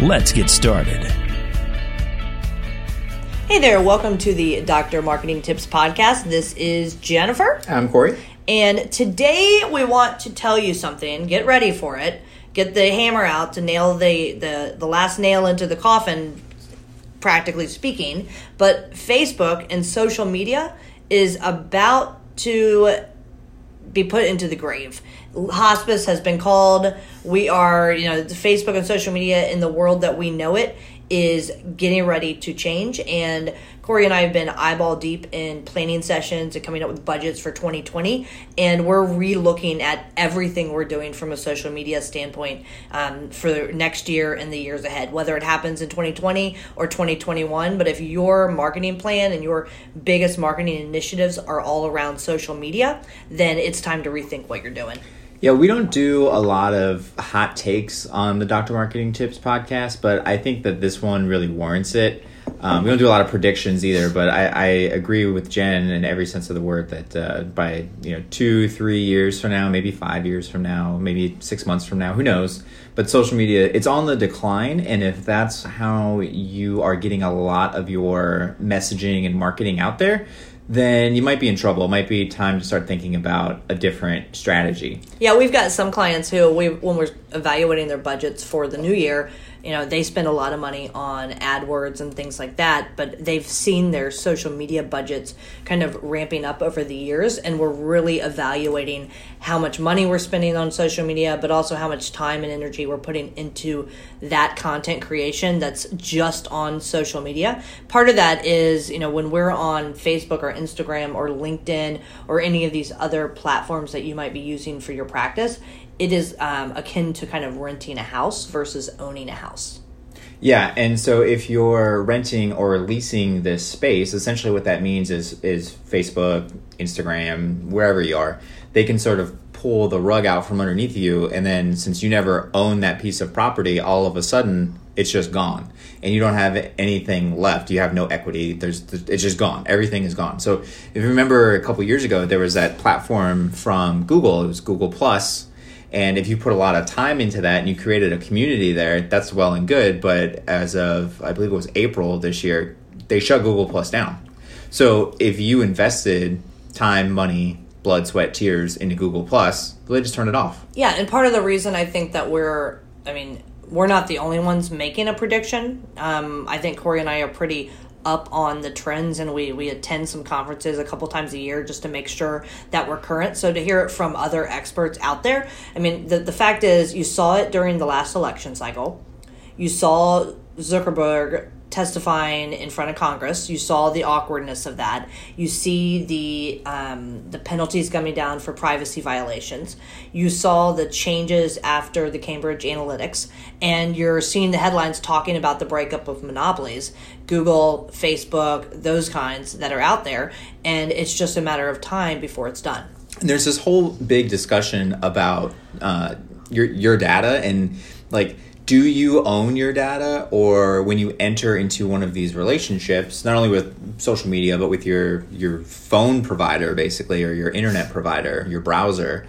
Let's get started. Hey there, welcome to the Dr. Marketing Tips Podcast. This is Jennifer. I'm Corey. And today we want to tell you something. Get ready for it. Get the hammer out to nail the, the, the last nail into the coffin, practically speaking. But Facebook and social media is about to be put into the grave. Hospice has been called. We are, you know, Facebook and social media in the world that we know it is getting ready to change. And Corey and I have been eyeball deep in planning sessions and coming up with budgets for 2020. And we're re looking at everything we're doing from a social media standpoint um, for next year and the years ahead, whether it happens in 2020 or 2021. But if your marketing plan and your biggest marketing initiatives are all around social media, then it's time to rethink what you're doing. Yeah, we don't do a lot of hot takes on the Dr. Marketing Tips podcast, but I think that this one really warrants it. Um, we don't do a lot of predictions either, but I, I, agree with Jen in every sense of the word that uh, by you know two, three years from now, maybe five years from now, maybe six months from now, who knows? But social media, it's on the decline, and if that's how you are getting a lot of your messaging and marketing out there, then you might be in trouble. It might be time to start thinking about a different strategy. Yeah, we've got some clients who we when we're evaluating their budgets for the new year, you know they spend a lot of money on AdWords and things like that, but they've seen their social media budgets kind of ramping up over the years, and we're really evaluating how much money we're spending on social media, but also how much time and energy we're putting into that content creation that's just on social media. Part of that is you know when we're on Facebook or Instagram or LinkedIn or any of these other platforms that you might be using for your practice it is um, akin to kind of renting a house versus owning a house. Yeah, and so if you're renting or leasing this space, essentially what that means is is Facebook, Instagram, wherever you are, they can sort of pull the rug out from underneath you and then since you never own that piece of property, all of a sudden it's just gone. And you don't have anything left. You have no equity. There's it's just gone. Everything is gone. So if you remember a couple years ago there was that platform from google. It was google plus and if you put a lot of time into that and you created a community there, that's well and good. But as of, I believe it was April this year, they shut Google Plus down. So if you invested time, money, blood, sweat, tears into Google Plus, they just turn it off. Yeah. And part of the reason I think that we're, I mean, we're not the only ones making a prediction. Um, I think Corey and I are pretty up on the trends and we we attend some conferences a couple times a year just to make sure that we're current. So to hear it from other experts out there i mean the, the fact is you saw it during the last election cycle. You saw zuckerberg testifying in front of Congress. You saw the awkwardness of that. You see the um, the penalties coming down for privacy violations. You saw the changes after the Cambridge Analytica, and you're seeing the headlines talking about the breakup of monopolies, Google, Facebook, those kinds that are out there, and it's just a matter of time before it's done. And there's this whole big discussion about uh, your your data and like do you own your data? Or when you enter into one of these relationships not only with social media but with your your phone provider basically or your internet provider your browser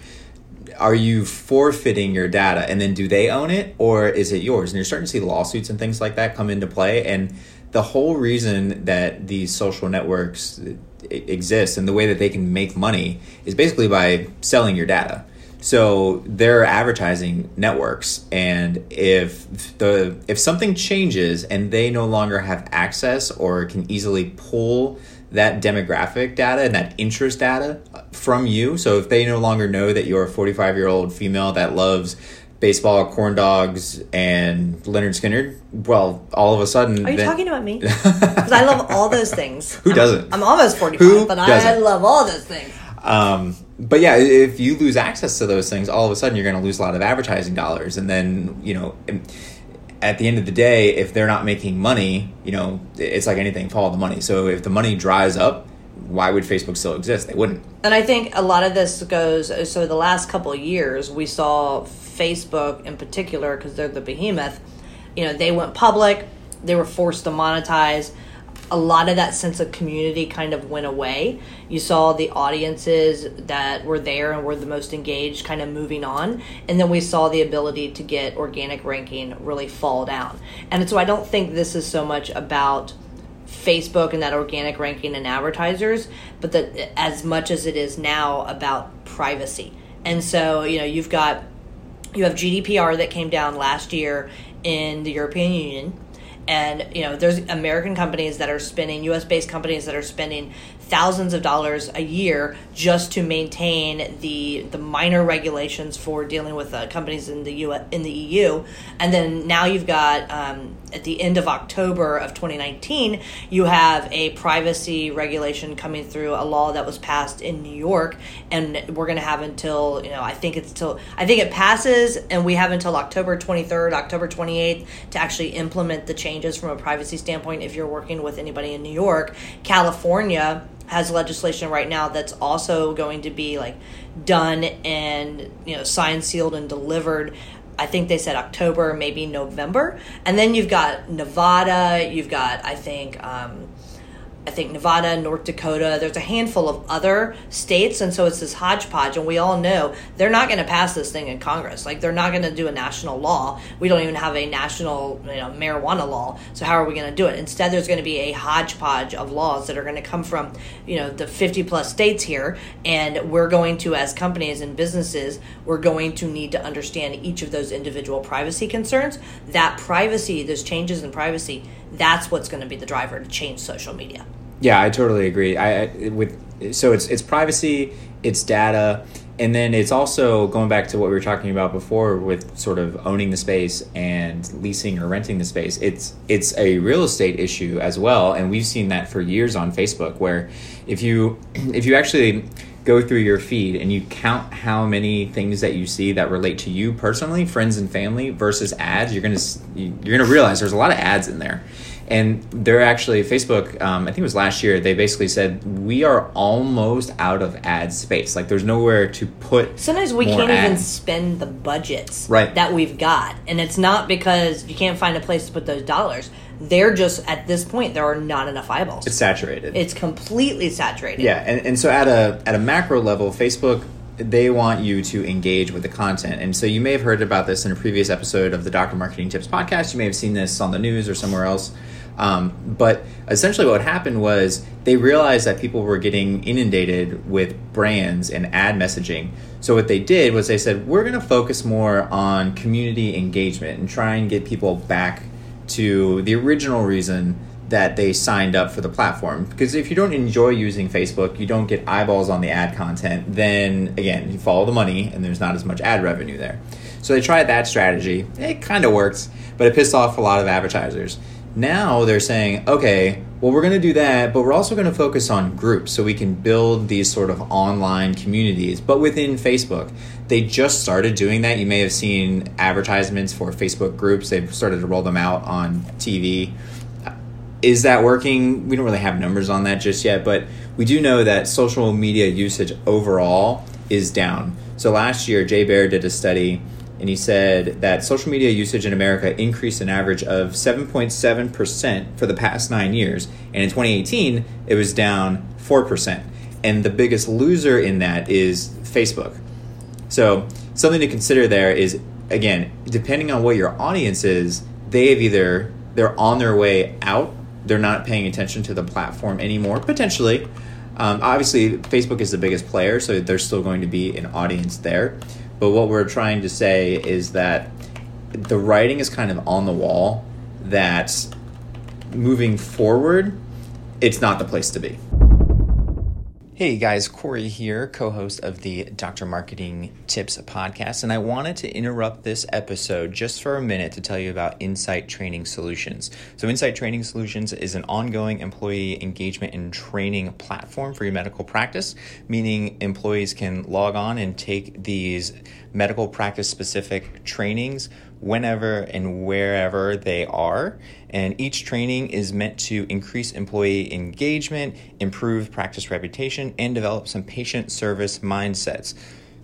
are you forfeiting your data? And then do they own it or is it yours? And you're starting to see lawsuits and things like that come into play. And the whole reason that these social networks eh, exist and the way that they can make money is basically by selling your data so they're advertising networks, and if the if something changes and they no longer have access or can easily pull that demographic data and that interest data from you, so if they no longer know that you're a 45 year old female that loves baseball, corn dogs, and Lynyrd Skynyrd, well, all of a sudden. Are you then... talking about me? Because I love all those things. Who doesn't? I'm, I'm almost 45, Who but doesn't? I love all those things. Um, but yeah, if you lose access to those things, all of a sudden you're going to lose a lot of advertising dollars, and then you know, at the end of the day, if they're not making money, you know, it's like anything, follow the money. So if the money dries up, why would Facebook still exist? They wouldn't. And I think a lot of this goes. So the last couple of years, we saw Facebook in particular because they're the behemoth. You know, they went public. They were forced to monetize. A lot of that sense of community kind of went away. You saw the audiences that were there and were the most engaged kind of moving on. And then we saw the ability to get organic ranking really fall down. And so I don't think this is so much about Facebook and that organic ranking and advertisers, but that as much as it is now about privacy. And so, you know, you've got you have GDPR that came down last year in the European Union. And you know, there's American companies that are spending, U.S.-based companies that are spending thousands of dollars a year just to maintain the the minor regulations for dealing with uh, companies in the U in the EU, and then now you've got um, at the end of October of 2019, you have a privacy regulation coming through a law that was passed in New York, and we're going to have until you know I think it's till I think it passes, and we have until October 23rd, October 28th to actually implement the changes from a privacy standpoint. If you're working with anybody in New York, California has legislation right now that's also going to be like done and you know signed sealed and delivered i think they said october maybe november and then you've got nevada you've got i think um, I think Nevada, North Dakota, there's a handful of other states, and so it's this hodgepodge. And we all know they're not going to pass this thing in Congress. Like they're not going to do a national law. We don't even have a national, you know, marijuana law. So how are we going to do it? Instead, there's going to be a hodgepodge of laws that are going to come from, you know, the 50 plus states here, and we're going to, as companies and businesses, we're going to need to understand each of those individual privacy concerns. That privacy, those changes in privacy that's what's going to be the driver to change social media. Yeah, I totally agree. I with so it's it's privacy, it's data, and then it's also going back to what we were talking about before with sort of owning the space and leasing or renting the space. It's it's a real estate issue as well, and we've seen that for years on Facebook where if you if you actually go through your feed and you count how many things that you see that relate to you personally, friends and family versus ads, you're gonna you're gonna realize there's a lot of ads in there. And they're actually Facebook. Um, I think it was last year. They basically said we are almost out of ad space. Like there's nowhere to put. Sometimes we can't ads. even spend the budgets right. that we've got, and it's not because you can't find a place to put those dollars they're just at this point there are not enough eyeballs. It's saturated. It's completely saturated. Yeah, and, and so at a at a macro level, Facebook they want you to engage with the content. And so you may have heard about this in a previous episode of the Doctor Marketing Tips podcast. You may have seen this on the news or somewhere else. Um, but essentially, what happened was they realized that people were getting inundated with brands and ad messaging. So, what they did was they said, We're going to focus more on community engagement and try and get people back to the original reason that they signed up for the platform. Because if you don't enjoy using Facebook, you don't get eyeballs on the ad content, then again, you follow the money and there's not as much ad revenue there. So they tried that strategy. It kind of works, but it pissed off a lot of advertisers. Now they're saying, okay, well, we're going to do that, but we're also going to focus on groups so we can build these sort of online communities, but within Facebook. They just started doing that. You may have seen advertisements for Facebook groups. They've started to roll them out on TV. Is that working? We don't really have numbers on that just yet, but we do know that social media usage overall is down. So last year, Jay Baer did a study and he said that social media usage in America increased an average of 7.7% for the past nine years. And in 2018, it was down 4%. And the biggest loser in that is Facebook. So, something to consider there is again, depending on what your audience is, they have either they're on their way out, they're not paying attention to the platform anymore, potentially. Um, obviously, Facebook is the biggest player, so there's still going to be an audience there. But what we're trying to say is that the writing is kind of on the wall that moving forward, it's not the place to be. Hey guys, Corey here, co host of the Dr. Marketing Tips podcast, and I wanted to interrupt this episode just for a minute to tell you about Insight Training Solutions. So, Insight Training Solutions is an ongoing employee engagement and training platform for your medical practice, meaning employees can log on and take these medical practice specific trainings whenever and wherever they are. And each training is meant to increase employee engagement, improve practice reputation, and develop some patient service mindsets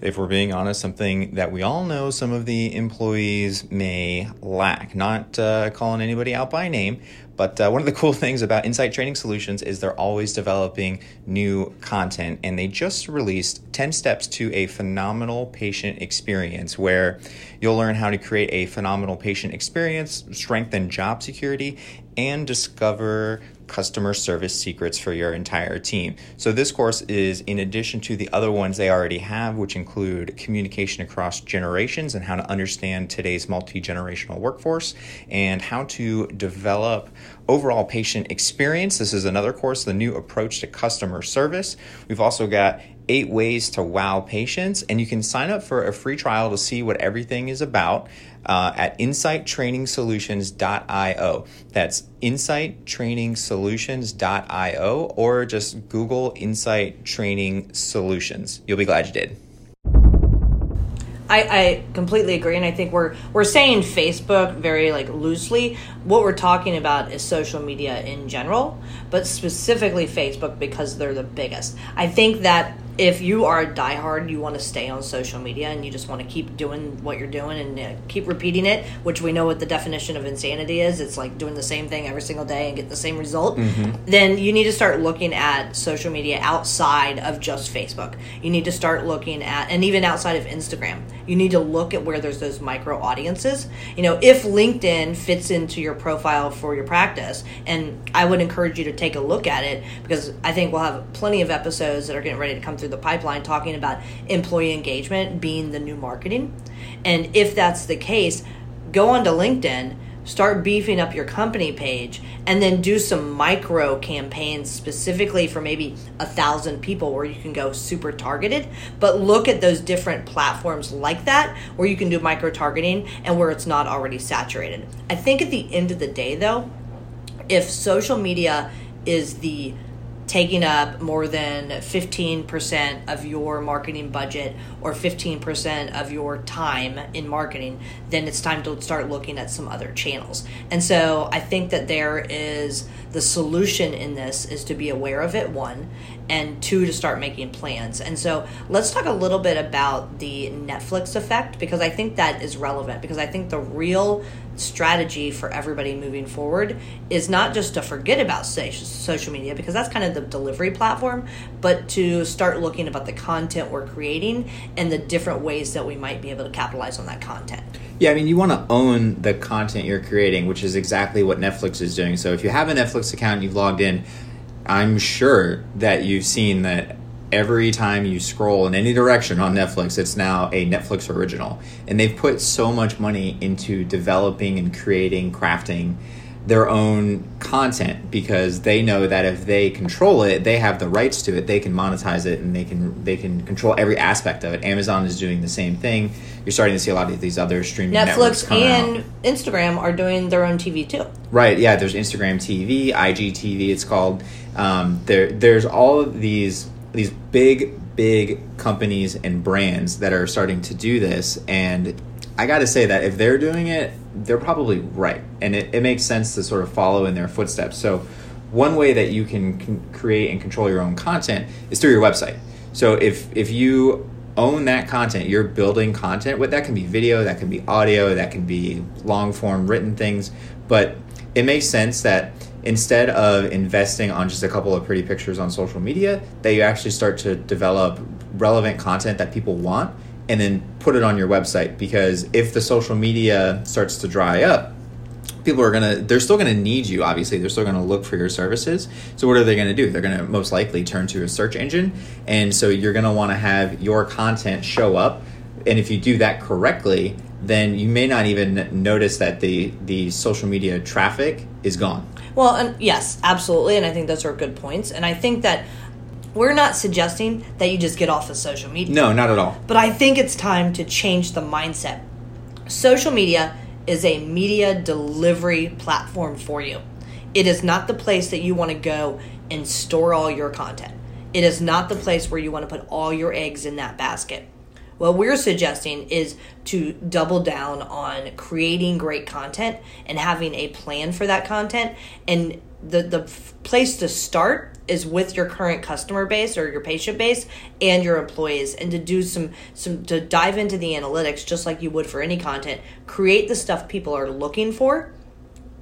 if we're being honest, something that we all know some of the employees may lack. Not uh, calling anybody out by name, but uh, one of the cool things about Insight Training Solutions is they're always developing new content, and they just released 10 steps to a phenomenal patient experience where you'll learn how to create a phenomenal patient experience, strengthen job security, and discover customer service secrets for your entire team. So, this course is in addition to the other ones they already have, which include communication across generations and how to understand today's multi generational workforce and how to develop overall patient experience. This is another course, the new approach to customer service. We've also got eight ways to wow patients, and you can sign up for a free trial to see what everything is about uh, at insighttrainingsolutions.io. That's insighttrainingsolutions.io, or just Google Insight Training Solutions. You'll be glad you did. I, I completely agree, and I think we're we're saying Facebook very like loosely. What we're talking about is social media in general, but specifically Facebook because they're the biggest. I think that if you are a diehard, you want to stay on social media and you just want to keep doing what you're doing and uh, keep repeating it, which we know what the definition of insanity is. It's like doing the same thing every single day and get the same result. Mm-hmm. Then you need to start looking at social media outside of just Facebook. You need to start looking at, and even outside of Instagram, you need to look at where there's those micro audiences. You know, if LinkedIn fits into your profile for your practice, and I would encourage you to take a look at it because I think we'll have plenty of episodes that are getting ready to come through the pipeline talking about employee engagement being the new marketing. And if that's the case, go onto LinkedIn, start beefing up your company page, and then do some micro campaigns specifically for maybe a thousand people where you can go super targeted. But look at those different platforms like that where you can do micro targeting and where it's not already saturated. I think at the end of the day, though, if social media is the taking up more than 15% of your marketing budget or 15% of your time in marketing, then it's time to start looking at some other channels. And so I think that there is the solution in this is to be aware of it, one, and two, to start making plans. And so let's talk a little bit about the Netflix effect because I think that is relevant because I think the real strategy for everybody moving forward is not just to forget about social media because that's kind of the delivery platform, but to start looking about the content we're creating and the different ways that we might be able to capitalize on that content. Yeah, I mean, you want to own the content you're creating, which is exactly what Netflix is doing. So if you have a Netflix account, and you've logged in, I'm sure that you've seen that every time you scroll in any direction on Netflix, it's now a Netflix original. And they've put so much money into developing and creating, crafting their own content because they know that if they control it, they have the rights to it. They can monetize it and they can they can control every aspect of it. Amazon is doing the same thing. You're starting to see a lot of these other streaming Netflix and out. Instagram are doing their own TV too. Right. Yeah. There's Instagram TV, IGTV. It's called. Um, there. There's all of these these big big companies and brands that are starting to do this and i got to say that if they're doing it they're probably right. And it, it makes sense to sort of follow in their footsteps. So one way that you can, create and control your own content is through your website. So if if you own that content you're building content what that can be video that can be audio that can be long form written things. But it makes sense that instead of investing on just a couple of pretty pictures on social media, that you actually start to develop relevant content that people want and then put it on your website. Because if the social media starts to dry up, people are gonna they're still gonna need you obviously. They're still gonna look for your services. So what are they gonna do? They're gonna most likely turn to a search engine. And so you're gonna want to have your content show up. And if you do that correctly then you may not even notice that the the social media traffic is gone well, and yes, absolutely, and I think those are good points. And I think that we're not suggesting that you just get off of social media. No, not at all. But I think it's time to change the mindset. Social media is a media delivery platform for you. It is not the place that you want to go and store all your content. It is not the place where you want to put all your eggs in that basket. What we're suggesting is to double down on creating great content and having a plan for that content. And the, the place to start is with your current customer base or your patient base and your employees and to do some some to dive into the analytics just like you would for any content create the stuff people are looking for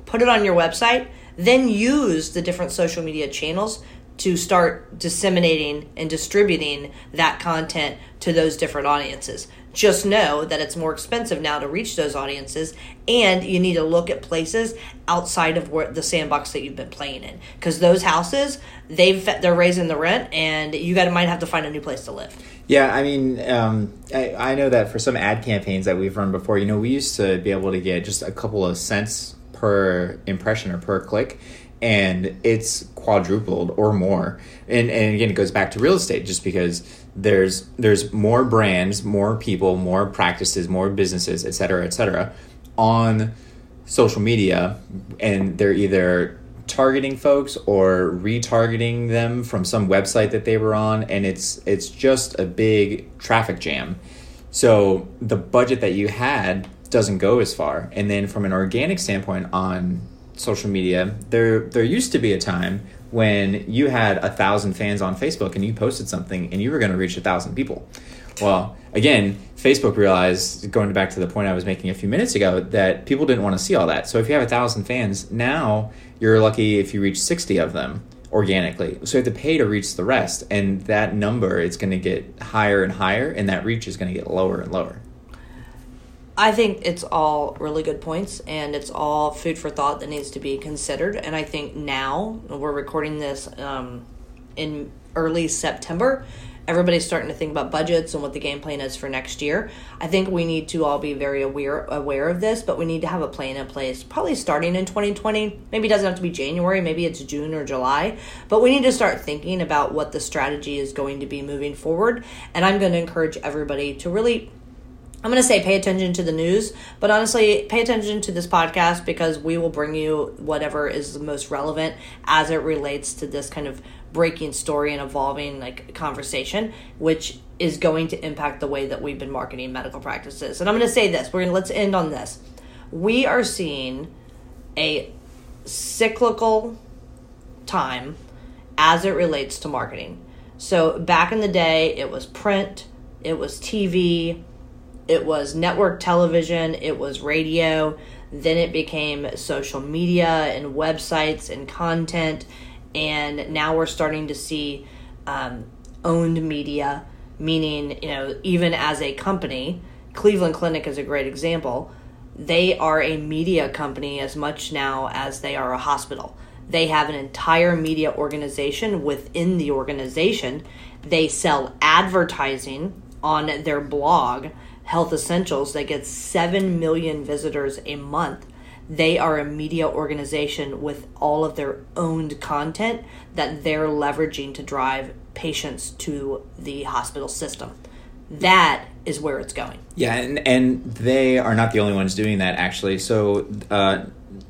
put it on your website then use the different social media channels to start disseminating and distributing that content to those different audiences. Just know that it's more expensive now to reach those audiences, and you need to look at places outside of where the sandbox that you've been playing in, because those houses they've they're raising the rent, and you got might have to find a new place to live. Yeah, I mean, um, I, I know that for some ad campaigns that we've run before, you know, we used to be able to get just a couple of cents per impression or per click and it's quadrupled or more. And, and again it goes back to real estate just because there's there's more brands more people more practices more businesses et cetera et cetera on social media and they're either targeting folks or retargeting them from some website that they were on and it's it's just a big traffic jam. So the budget that you had doesn't go as far. And then from an organic standpoint on social media, there there used to be a time when you had a thousand fans on Facebook and you posted something and you were going to reach a thousand people. Well, again, Facebook realized, going back to the point I was making a few minutes ago, that people didn't want to see all that. So if you have a thousand fans, now you're lucky if you reach 60 of them organically. So you have to pay to reach the rest. And that number is going to get higher and higher, and that reach is going to get lower and lower. I think it's all really good points and it's all food for thought that needs to be considered. And I think now we're recording this um, in early September. Everybody's starting to think about budgets and what the game plan is for next year. I think we need to all be very aware aware of this, but we need to have a plan in place. Probably starting in 2020. Maybe it doesn't have to be January. Maybe it's June or July. But we need to start thinking about what the strategy is going to be moving forward. And I'm going to encourage everybody to really I'm going to say pay attention to the news, but honestly, pay attention to this podcast because we will bring you whatever is the most relevant as it relates to this kind of breaking story and evolving like conversation, which is going to impact the way that we've been marketing medical practices. And I'm going to say this, we're going to let's end on this. We are seeing a cyclical time as it relates to marketing. So back in the day, it was print, it was TV, it was network television, it was radio, then it became social media and websites and content, and now we're starting to see um, owned media, meaning, you know, even as a company, Cleveland Clinic is a great example. They are a media company as much now as they are a hospital. They have an entire media organization within the organization. They sell advertising on their blog Health Essentials that gets 7 million visitors a month. They are a media organization with all of their owned content that they're leveraging to drive patients to the hospital system. That is where it's going. Yeah, and, and they are not the only ones doing that, actually. So, uh,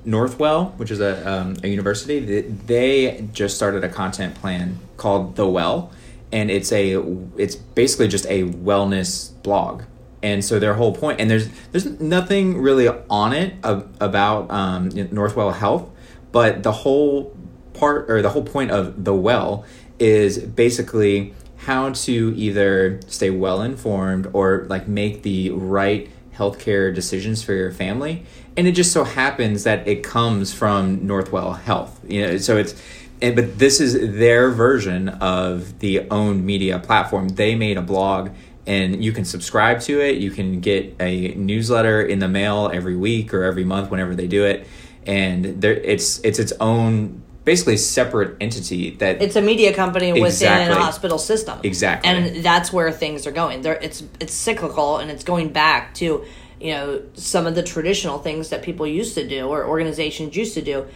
Northwell, which is a, um, a university, they just started a content plan called The Well, and it's a it's basically just a wellness blog and so their whole point and there's there's nothing really on it of, about um, Northwell Health, but the whole part or the whole point of the well is basically how to either stay well informed or like make the right healthcare decisions for your family. And it just so happens that it comes from Northwell Health. You know, so it's and, but this is their version of the owned media platform. They made a blog and you can subscribe to it. You can get a newsletter in the mail every week or every month whenever they do it, and there it's it's its own basically separate entity that it's a media company within exactly. a hospital system. Exactly, and that's where things are going. There, it's it's cyclical and it's going back to you know some of the traditional things that people used to do or organizations used to do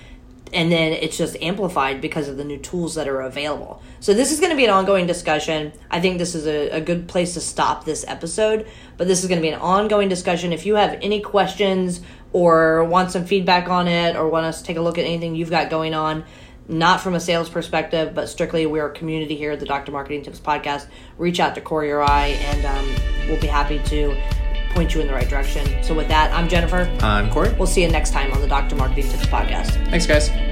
and then it's just amplified because of the new tools that are available. So this is going to be an ongoing discussion. I think this is a, a good place to stop this episode, but this is going to be an ongoing discussion. If you have any questions or want some feedback on it or want us to take a look at anything you've got going on, not from a sales perspective, but strictly we're a community here at the Dr. Marketing Tips podcast, reach out to Corey or I, and um, we'll be happy to point you in the right direction. So with that, I'm Jennifer. I'm Corey. We'll see you next time on the Dr. Marketing Tips podcast. Thanks, guys.